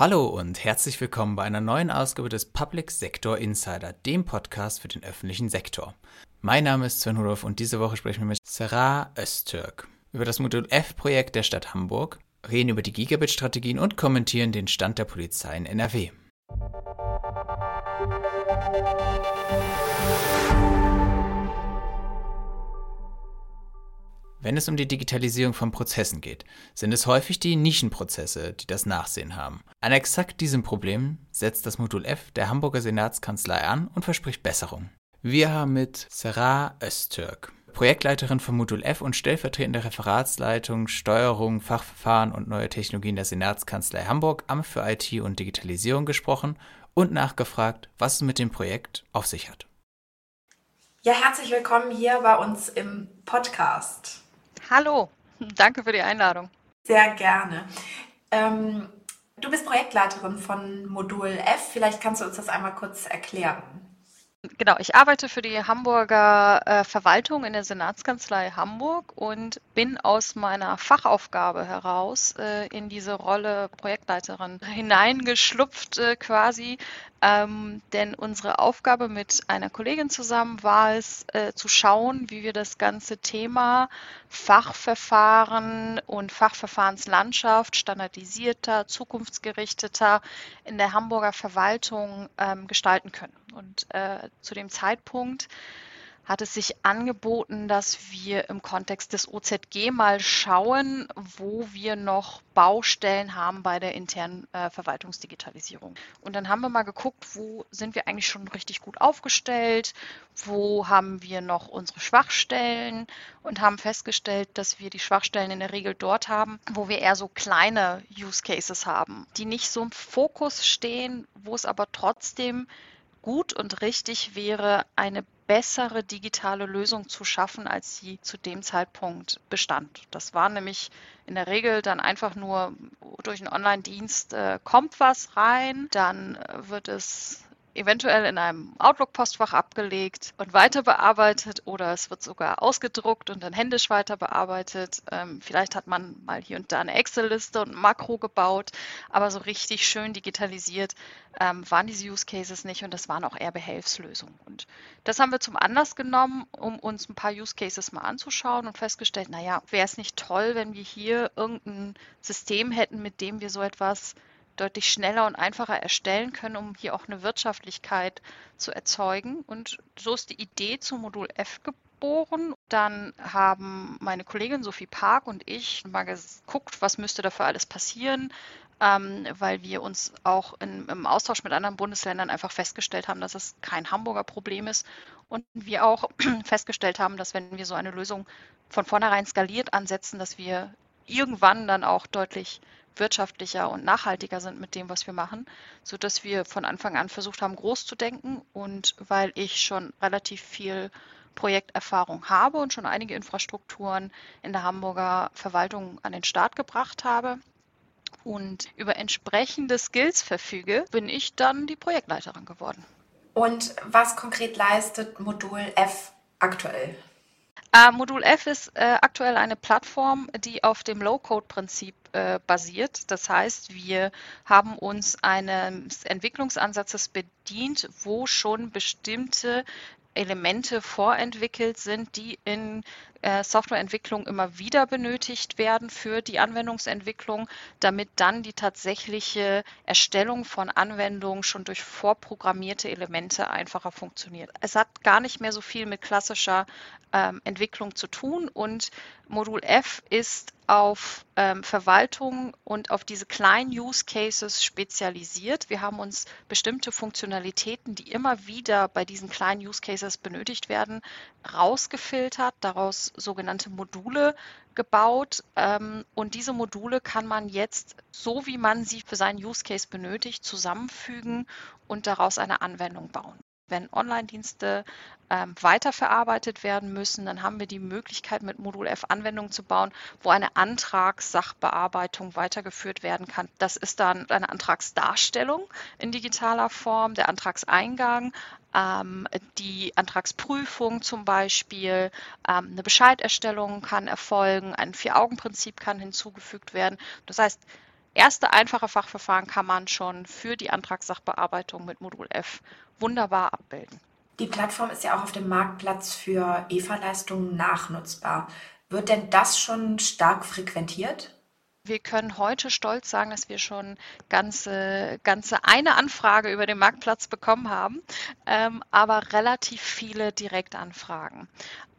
Hallo und herzlich willkommen bei einer neuen Ausgabe des Public Sector Insider, dem Podcast für den öffentlichen Sektor. Mein Name ist Sven Rudolph und diese Woche sprechen wir mit Sarah Öztürk über das Modul F-Projekt der Stadt Hamburg, reden über die Gigabit-Strategien und kommentieren den Stand der Polizei in NRW. Wenn es um die Digitalisierung von Prozessen geht, sind es häufig die Nischenprozesse, die das Nachsehen haben. An exakt diesem Problem setzt das Modul F der Hamburger Senatskanzlei an und verspricht Besserung. Wir haben mit Sarah Öztürk, Projektleiterin von Modul F und stellvertretende Referatsleitung Steuerung, Fachverfahren und neue Technologien der Senatskanzlei Hamburg, Amt für IT und Digitalisierung gesprochen und nachgefragt, was es mit dem Projekt auf sich hat. Ja, herzlich willkommen hier bei uns im Podcast. Hallo, danke für die Einladung. Sehr gerne. Ähm, du bist Projektleiterin von Modul F. Vielleicht kannst du uns das einmal kurz erklären. Genau, ich arbeite für die Hamburger äh, Verwaltung in der Senatskanzlei Hamburg und bin aus meiner Fachaufgabe heraus äh, in diese Rolle Projektleiterin hineingeschlupft äh, quasi. Ähm, denn unsere Aufgabe mit einer Kollegin zusammen war es, äh, zu schauen, wie wir das ganze Thema Fachverfahren und Fachverfahrenslandschaft standardisierter, zukunftsgerichteter in der Hamburger Verwaltung ähm, gestalten können. Und äh, zu dem Zeitpunkt hat es sich angeboten, dass wir im Kontext des OZG mal schauen, wo wir noch Baustellen haben bei der internen äh, Verwaltungsdigitalisierung. Und dann haben wir mal geguckt, wo sind wir eigentlich schon richtig gut aufgestellt, wo haben wir noch unsere Schwachstellen und haben festgestellt, dass wir die Schwachstellen in der Regel dort haben, wo wir eher so kleine Use Cases haben, die nicht so im Fokus stehen, wo es aber trotzdem gut und richtig wäre, eine bessere digitale Lösung zu schaffen, als sie zu dem Zeitpunkt bestand. Das war nämlich in der Regel dann einfach nur durch einen Online-Dienst äh, kommt was rein, dann wird es eventuell in einem Outlook-Postfach abgelegt und weiter bearbeitet oder es wird sogar ausgedruckt und dann händisch weiter bearbeitet. Ähm, vielleicht hat man mal hier und da eine Excel-Liste und ein Makro gebaut, aber so richtig schön digitalisiert ähm, waren diese Use Cases nicht und das waren auch eher Behelfslösungen. Und das haben wir zum Anlass genommen, um uns ein paar Use Cases mal anzuschauen und festgestellt, naja, wäre es nicht toll, wenn wir hier irgendein System hätten, mit dem wir so etwas deutlich schneller und einfacher erstellen können, um hier auch eine Wirtschaftlichkeit zu erzeugen. Und so ist die Idee zum Modul F geboren. Dann haben meine Kollegin Sophie Park und ich mal geguckt, was müsste dafür alles passieren, ähm, weil wir uns auch in, im Austausch mit anderen Bundesländern einfach festgestellt haben, dass es kein Hamburger Problem ist und wir auch festgestellt haben, dass wenn wir so eine Lösung von vornherein skaliert ansetzen, dass wir irgendwann dann auch deutlich wirtschaftlicher und nachhaltiger sind mit dem, was wir machen, sodass wir von Anfang an versucht haben, groß zu denken. Und weil ich schon relativ viel Projekterfahrung habe und schon einige Infrastrukturen in der Hamburger Verwaltung an den Start gebracht habe und über entsprechende Skills verfüge, bin ich dann die Projektleiterin geworden. Und was konkret leistet Modul F aktuell? Äh, Modul F ist äh, aktuell eine Plattform, die auf dem Low-Code-Prinzip äh, basiert. Das heißt, wir haben uns eines Entwicklungsansatzes bedient, wo schon bestimmte Elemente vorentwickelt sind, die in äh, Softwareentwicklung immer wieder benötigt werden für die Anwendungsentwicklung, damit dann die tatsächliche Erstellung von Anwendungen schon durch vorprogrammierte Elemente einfacher funktioniert. Es hat gar nicht mehr so viel mit klassischer ähm, Entwicklung zu tun und Modul F ist auf ähm, Verwaltung und auf diese kleinen Use Cases spezialisiert. Wir haben uns bestimmte Funktionalitäten, die immer wieder bei diesen kleinen Use Cases benötigt werden, rausgefiltert, daraus sogenannte Module gebaut. Ähm, und diese Module kann man jetzt, so wie man sie für seinen Use Case benötigt, zusammenfügen und daraus eine Anwendung bauen. Wenn Online-Dienste ähm, weiterverarbeitet werden müssen, dann haben wir die Möglichkeit, mit Modul F Anwendungen zu bauen, wo eine Antragssachbearbeitung weitergeführt werden kann. Das ist dann eine Antragsdarstellung in digitaler Form, der Antragseingang, ähm, die Antragsprüfung zum Beispiel, ähm, eine Bescheiderstellung kann erfolgen, ein Vier-Augen-Prinzip kann hinzugefügt werden. Das heißt, erste einfache Fachverfahren kann man schon für die Antragssachbearbeitung mit Modul F wunderbar abbilden. Die Plattform ist ja auch auf dem Marktplatz für EVA-Leistungen nachnutzbar. Wird denn das schon stark frequentiert? Wir können heute stolz sagen, dass wir schon ganze, ganze eine Anfrage über den Marktplatz bekommen haben, ähm, aber relativ viele Direktanfragen.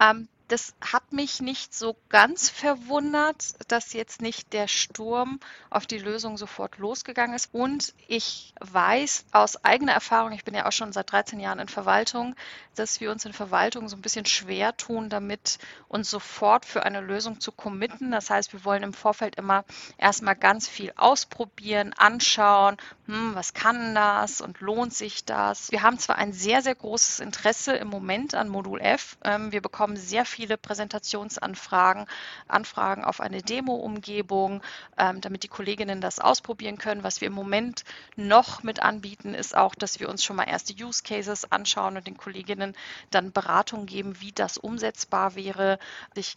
Ähm, das hat mich nicht so ganz verwundert, dass jetzt nicht der Sturm auf die Lösung sofort losgegangen ist. Und ich weiß aus eigener Erfahrung, ich bin ja auch schon seit 13 Jahren in Verwaltung, dass wir uns in Verwaltung so ein bisschen schwer tun, damit uns sofort für eine Lösung zu committen. Das heißt, wir wollen im Vorfeld immer erstmal ganz viel ausprobieren, anschauen, hm, was kann das und lohnt sich das. Wir haben zwar ein sehr, sehr großes Interesse im Moment an Modul F. Ähm, wir bekommen sehr viele Präsentationsanfragen, Anfragen auf eine Demo-Umgebung, ähm, damit die Kolleginnen das ausprobieren können. Was wir im Moment noch mit anbieten, ist auch, dass wir uns schon mal erste Use Cases anschauen und den Kolleginnen dann Beratung geben, wie das umsetzbar wäre. Ich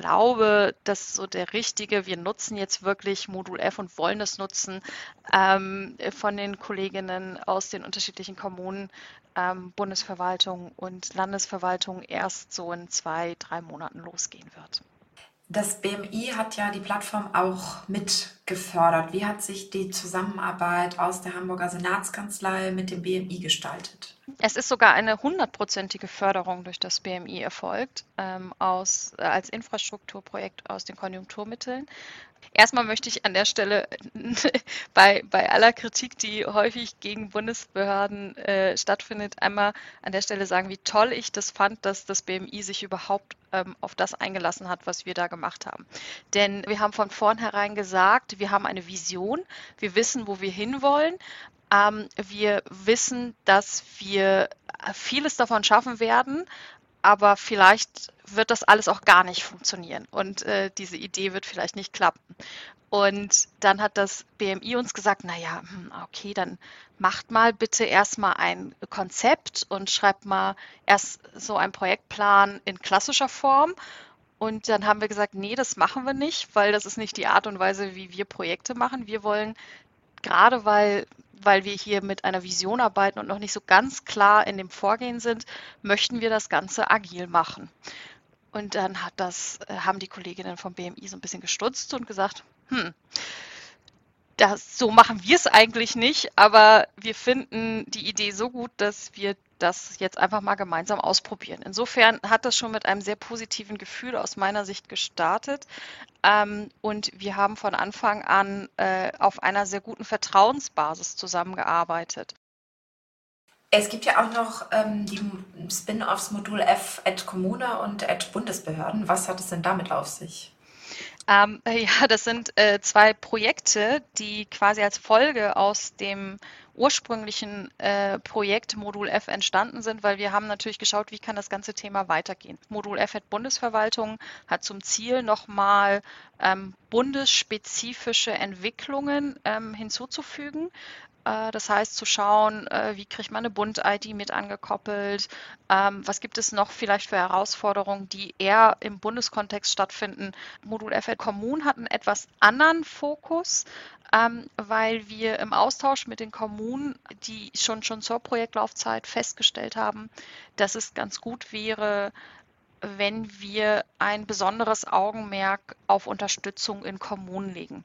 glaube, dass so der richtige, wir nutzen jetzt wirklich Modul F und wollen es nutzen, ähm, von den Kolleginnen aus den unterschiedlichen Kommunen, ähm, Bundesverwaltung und Landesverwaltung erst so in zwei, drei Monaten losgehen wird. Das BMI hat ja die Plattform auch mit gefördert. Wie hat sich die Zusammenarbeit aus der Hamburger Senatskanzlei mit dem BMI gestaltet? Es ist sogar eine hundertprozentige Förderung durch das BMI erfolgt, ähm, aus, äh, als Infrastrukturprojekt aus den Konjunkturmitteln. Erstmal möchte ich an der Stelle bei, bei aller Kritik, die häufig gegen Bundesbehörden äh, stattfindet, einmal an der Stelle sagen, wie toll ich das fand, dass das BMI sich überhaupt ähm, auf das eingelassen hat, was wir da gemacht haben. Denn wir haben von vornherein gesagt, wir haben eine Vision, wir wissen, wo wir hinwollen, ähm, wir wissen, dass wir vieles davon schaffen werden, aber vielleicht wird das alles auch gar nicht funktionieren und äh, diese Idee wird vielleicht nicht klappen. Und dann hat das BMI uns gesagt, naja, hm, okay, dann macht mal bitte erstmal ein Konzept und schreibt mal erst so einen Projektplan in klassischer Form. Und dann haben wir gesagt, nee, das machen wir nicht, weil das ist nicht die Art und Weise, wie wir Projekte machen. Wir wollen gerade weil, weil wir hier mit einer Vision arbeiten und noch nicht so ganz klar in dem Vorgehen sind, möchten wir das Ganze agil machen. Und dann hat das, äh, haben die Kolleginnen vom BMI so ein bisschen gestutzt und gesagt, hm, das, so machen wir es eigentlich nicht, aber wir finden die Idee so gut, dass wir das jetzt einfach mal gemeinsam ausprobieren. Insofern hat das schon mit einem sehr positiven Gefühl aus meiner Sicht gestartet. Ähm, und wir haben von Anfang an äh, auf einer sehr guten Vertrauensbasis zusammengearbeitet. Es gibt ja auch noch ähm, die Spin-offs Modul F at Kommune und at Bundesbehörden. Was hat es denn damit auf sich? Ähm, ja, das sind äh, zwei Projekte, die quasi als Folge aus dem ursprünglichen äh, Projekt Modul F entstanden sind, weil wir haben natürlich geschaut, wie kann das ganze Thema weitergehen. Modul F hat Bundesverwaltung hat zum Ziel nochmal ähm, bundesspezifische Entwicklungen ähm, hinzuzufügen. Äh, das heißt, zu schauen, äh, wie kriegt man eine Bund-ID mit angekoppelt, ähm, was gibt es noch vielleicht für Herausforderungen, die eher im Bundeskontext stattfinden. Modul FL Kommunen hat einen etwas anderen Fokus, ähm, weil wir im Austausch mit den Kommunen, die schon, schon zur Projektlaufzeit festgestellt haben, dass es ganz gut wäre, wenn wir ein besonderes Augenmerk auf Unterstützung in Kommunen legen.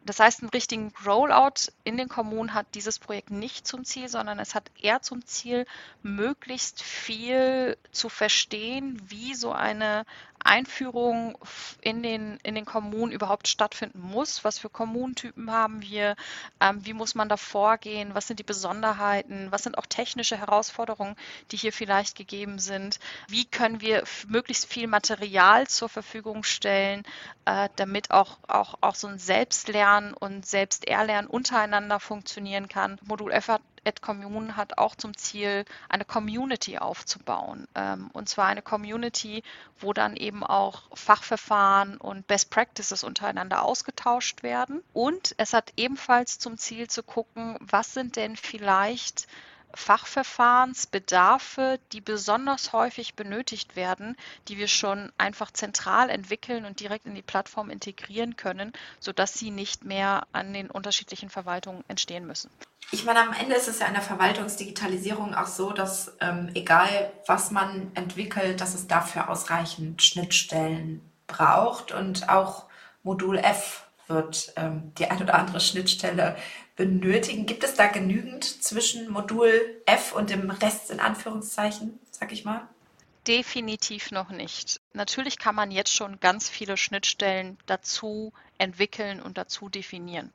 Das heißt, einen richtigen Rollout in den Kommunen hat dieses Projekt nicht zum Ziel, sondern es hat eher zum Ziel, möglichst viel zu verstehen, wie so eine Einführung in den, in den Kommunen überhaupt stattfinden muss. Was für Kommunentypen haben wir? Ähm, wie muss man da vorgehen? Was sind die Besonderheiten? Was sind auch technische Herausforderungen, die hier vielleicht gegeben sind? Wie können wir möglichst viel Material zur Verfügung stellen, äh, damit auch, auch, auch so ein Selbstlernen und Selbsterlernen untereinander funktionieren kann? Modul F hat AdCommune hat auch zum Ziel, eine Community aufzubauen. Ähm, und zwar eine Community, wo dann eben auch Fachverfahren und Best Practices untereinander ausgetauscht werden. Und es hat ebenfalls zum Ziel zu gucken, was sind denn vielleicht Fachverfahrensbedarfe, die besonders häufig benötigt werden, die wir schon einfach zentral entwickeln und direkt in die Plattform integrieren können, sodass sie nicht mehr an den unterschiedlichen Verwaltungen entstehen müssen. Ich meine, am Ende ist es ja in der Verwaltungsdigitalisierung auch so, dass ähm, egal was man entwickelt, dass es dafür ausreichend Schnittstellen braucht und auch Modul F wird ähm, die ein oder andere Schnittstelle benötigen. Gibt es da genügend zwischen Modul F und dem Rest in Anführungszeichen, sag ich mal? Definitiv noch nicht. Natürlich kann man jetzt schon ganz viele Schnittstellen dazu entwickeln und dazu definieren.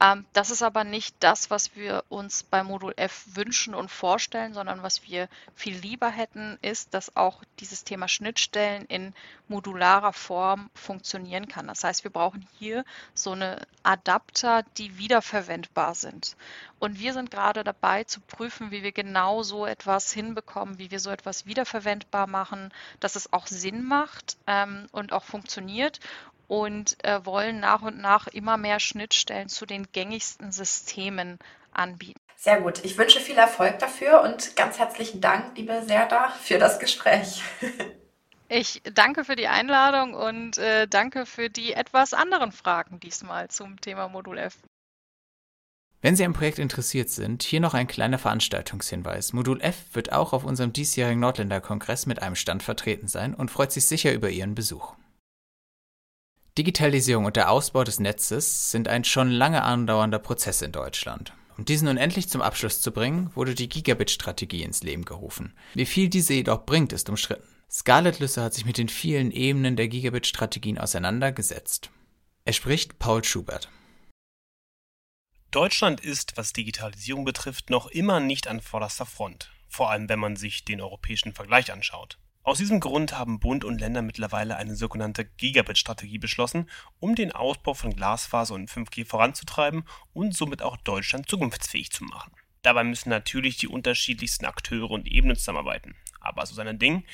Ähm, das ist aber nicht das, was wir uns bei Modul F wünschen und vorstellen, sondern was wir viel lieber hätten, ist, dass auch dieses Thema Schnittstellen in modularer Form funktionieren kann. Das heißt, wir brauchen hier so eine Adapter, die wiederverwendbar sind. Und wir sind gerade dabei zu prüfen, wie wir genau so etwas hinbekommen, wie wir so etwas wiederverwendbar machen, dass es auch Sinn macht ähm, und auch funktioniert und äh, wollen nach und nach immer mehr Schnittstellen zu den gängigsten Systemen anbieten. Sehr gut. Ich wünsche viel Erfolg dafür und ganz herzlichen Dank, liebe Serda, für das Gespräch. Ich danke für die Einladung und äh, danke für die etwas anderen Fragen diesmal zum Thema Modul F. Wenn Sie am Projekt interessiert sind, hier noch ein kleiner Veranstaltungshinweis. Modul F wird auch auf unserem diesjährigen Nordländer Kongress mit einem Stand vertreten sein und freut sich sicher über Ihren Besuch. Digitalisierung und der Ausbau des Netzes sind ein schon lange andauernder Prozess in Deutschland. Um diesen nun endlich zum Abschluss zu bringen, wurde die Gigabit-Strategie ins Leben gerufen. Wie viel diese jedoch bringt, ist umstritten. Scarlett Lüsse hat sich mit den vielen Ebenen der Gigabit-Strategien auseinandergesetzt. Er spricht Paul Schubert. Deutschland ist, was Digitalisierung betrifft, noch immer nicht an vorderster Front, vor allem wenn man sich den europäischen Vergleich anschaut. Aus diesem Grund haben Bund und Länder mittlerweile eine sogenannte Gigabit-Strategie beschlossen, um den Ausbau von Glasfaser und 5G voranzutreiben und somit auch Deutschland zukunftsfähig zu machen. Dabei müssen natürlich die unterschiedlichsten Akteure und Ebenen zusammenarbeiten. Aber so sein Ding.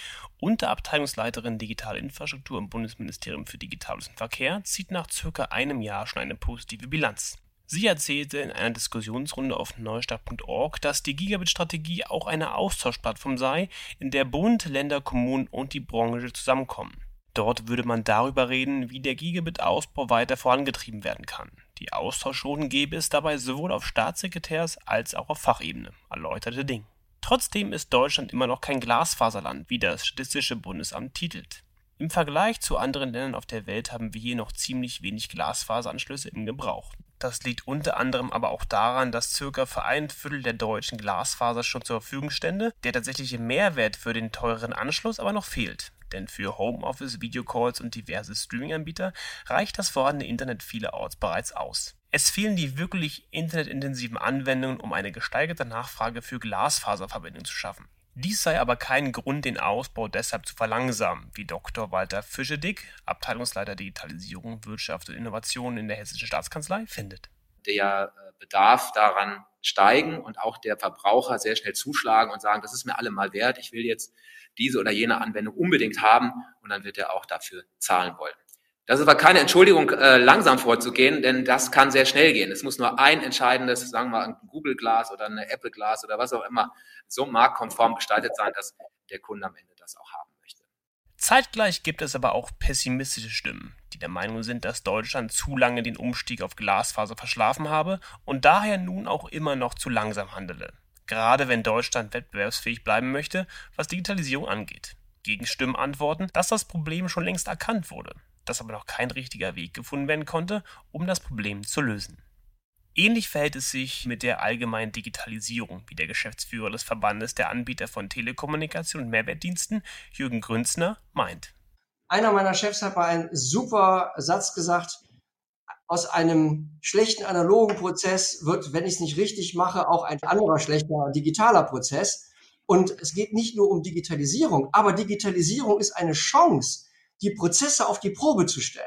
Unterabteilungsleiterin Digitale Infrastruktur im Bundesministerium für Digitales und Verkehr zieht nach circa einem Jahr schon eine positive Bilanz. Sie erzählte in einer Diskussionsrunde auf neustart.org, dass die Gigabit-Strategie auch eine Austauschplattform sei, in der Bund, Länder, Kommunen und die Branche zusammenkommen. Dort würde man darüber reden, wie der Gigabit-Ausbau weiter vorangetrieben werden kann. Die Austauschrunden gäbe es dabei sowohl auf Staatssekretärs- als auch auf Fachebene, erläuterte Ding. Trotzdem ist Deutschland immer noch kein Glasfaserland, wie das Statistische Bundesamt titelt. Im Vergleich zu anderen Ländern auf der Welt haben wir hier noch ziemlich wenig Glasfaseranschlüsse im Gebrauch. Das liegt unter anderem aber auch daran, dass circa für ein Viertel der Deutschen Glasfaser schon zur Verfügung stände, der tatsächliche Mehrwert für den teureren Anschluss aber noch fehlt. Denn für Homeoffice, Videocalls und diverse Streaming-Anbieter reicht das vorhandene Internet vielerorts bereits aus. Es fehlen die wirklich internetintensiven Anwendungen, um eine gesteigerte Nachfrage für Glasfaserverbindungen zu schaffen. Dies sei aber kein Grund, den Ausbau deshalb zu verlangsamen, wie Dr. Walter Fischedick, Abteilungsleiter Digitalisierung, Wirtschaft und Innovation in der Hessischen Staatskanzlei, findet. Der äh, Bedarf daran steigen und auch der Verbraucher sehr schnell zuschlagen und sagen, das ist mir allemal wert, ich will jetzt diese oder jene Anwendung unbedingt haben und dann wird er auch dafür zahlen wollen. Das ist aber keine Entschuldigung, äh, langsam vorzugehen, denn das kann sehr schnell gehen. Es muss nur ein entscheidendes, sagen wir mal, ein Google Glas oder eine Apple Glas oder was auch immer so marktkonform gestaltet sein, dass der Kunde am Ende das auch haben möchte. Zeitgleich gibt es aber auch pessimistische Stimmen, die der Meinung sind, dass Deutschland zu lange den Umstieg auf Glasfaser verschlafen habe und daher nun auch immer noch zu langsam handele. Gerade wenn Deutschland wettbewerbsfähig bleiben möchte, was Digitalisierung angeht. Gegenstimmen antworten, dass das Problem schon längst erkannt wurde dass aber noch kein richtiger Weg gefunden werden konnte, um das Problem zu lösen. Ähnlich verhält es sich mit der allgemeinen Digitalisierung, wie der Geschäftsführer des Verbandes der Anbieter von Telekommunikation und Mehrwertdiensten, Jürgen Grünzner, meint. Einer meiner Chefs hat mal einen super Satz gesagt, aus einem schlechten analogen Prozess wird, wenn ich es nicht richtig mache, auch ein anderer schlechter digitaler Prozess. Und es geht nicht nur um Digitalisierung, aber Digitalisierung ist eine Chance, die Prozesse auf die Probe zu stellen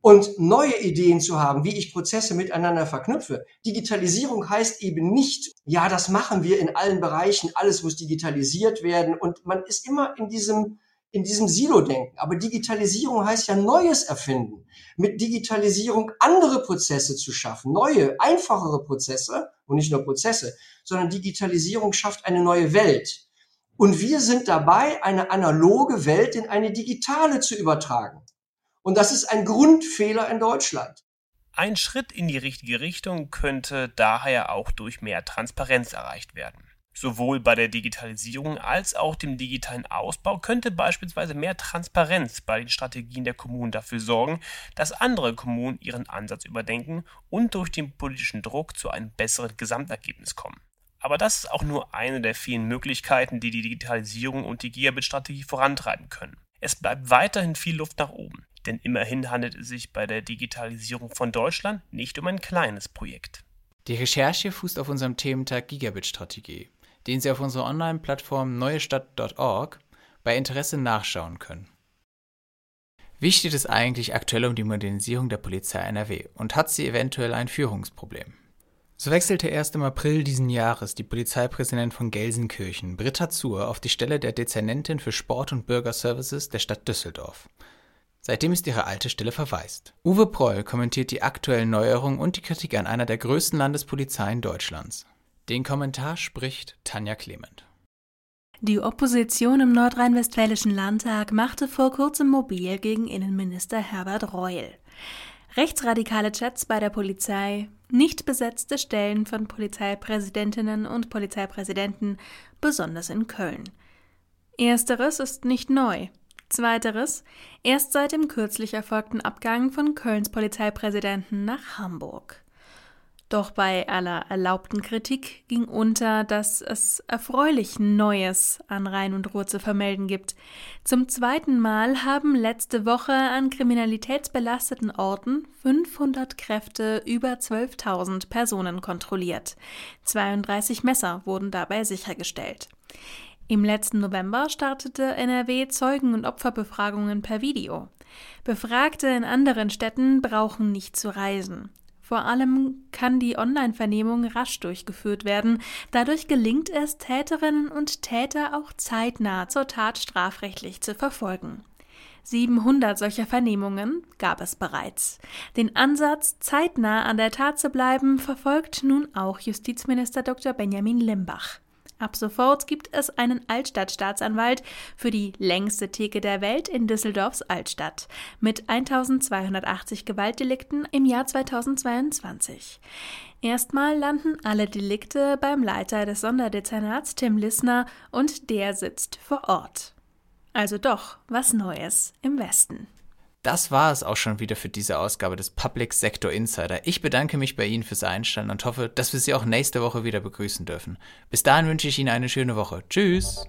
und neue Ideen zu haben, wie ich Prozesse miteinander verknüpfe. Digitalisierung heißt eben nicht, ja, das machen wir in allen Bereichen, alles muss digitalisiert werden und man ist immer in diesem in diesem Silo-Denken. Aber Digitalisierung heißt ja Neues erfinden. Mit Digitalisierung andere Prozesse zu schaffen, neue, einfachere Prozesse, und nicht nur Prozesse, sondern Digitalisierung schafft eine neue Welt. Und wir sind dabei, eine analoge Welt in eine digitale zu übertragen. Und das ist ein Grundfehler in Deutschland. Ein Schritt in die richtige Richtung könnte daher auch durch mehr Transparenz erreicht werden. Sowohl bei der Digitalisierung als auch dem digitalen Ausbau könnte beispielsweise mehr Transparenz bei den Strategien der Kommunen dafür sorgen, dass andere Kommunen ihren Ansatz überdenken und durch den politischen Druck zu einem besseren Gesamtergebnis kommen. Aber das ist auch nur eine der vielen Möglichkeiten, die die Digitalisierung und die Gigabit-Strategie vorantreiben können. Es bleibt weiterhin viel Luft nach oben, denn immerhin handelt es sich bei der Digitalisierung von Deutschland nicht um ein kleines Projekt. Die Recherche fußt auf unserem Thementag Gigabit-Strategie den Sie auf unserer Online-Plattform neuestadt.org bei Interesse nachschauen können. Wie steht es eigentlich aktuell um die Modernisierung der Polizei NRW und hat sie eventuell ein Führungsproblem? So wechselte erst im April diesen Jahres die Polizeipräsidentin von Gelsenkirchen, Britta Zur, auf die Stelle der Dezernentin für Sport und Bürgerservices der Stadt Düsseldorf. Seitdem ist ihre alte Stelle verwaist. Uwe Proll kommentiert die aktuellen Neuerungen und die Kritik an einer der größten Landespolizeien Deutschlands. Den Kommentar spricht Tanja Clement. Die Opposition im nordrhein-westfälischen Landtag machte vor kurzem mobil gegen Innenminister Herbert Reul. Rechtsradikale Chats bei der Polizei, nicht besetzte Stellen von Polizeipräsidentinnen und Polizeipräsidenten, besonders in Köln. Ersteres ist nicht neu. Zweiteres erst seit dem kürzlich erfolgten Abgang von Kölns Polizeipräsidenten nach Hamburg. Doch bei aller erlaubten Kritik ging unter, dass es erfreulich Neues an Rhein und Ruhr zu vermelden gibt. Zum zweiten Mal haben letzte Woche an kriminalitätsbelasteten Orten 500 Kräfte über 12.000 Personen kontrolliert. 32 Messer wurden dabei sichergestellt. Im letzten November startete NRW Zeugen- und Opferbefragungen per Video. Befragte in anderen Städten brauchen nicht zu reisen. Vor allem kann die Online-Vernehmung rasch durchgeführt werden. Dadurch gelingt es, Täterinnen und Täter auch zeitnah zur Tat strafrechtlich zu verfolgen. 700 solcher Vernehmungen gab es bereits. Den Ansatz, zeitnah an der Tat zu bleiben, verfolgt nun auch Justizminister Dr. Benjamin Limbach. Ab sofort gibt es einen Altstadtstaatsanwalt für die längste Theke der Welt in Düsseldorfs Altstadt mit 1280 Gewaltdelikten im Jahr 2022. Erstmal landen alle Delikte beim Leiter des Sonderdezernats Tim Lissner und der sitzt vor Ort. Also doch was Neues im Westen. Das war es auch schon wieder für diese Ausgabe des Public Sector Insider. Ich bedanke mich bei Ihnen fürs Einstellen und hoffe, dass wir Sie auch nächste Woche wieder begrüßen dürfen. Bis dahin wünsche ich Ihnen eine schöne Woche. Tschüss!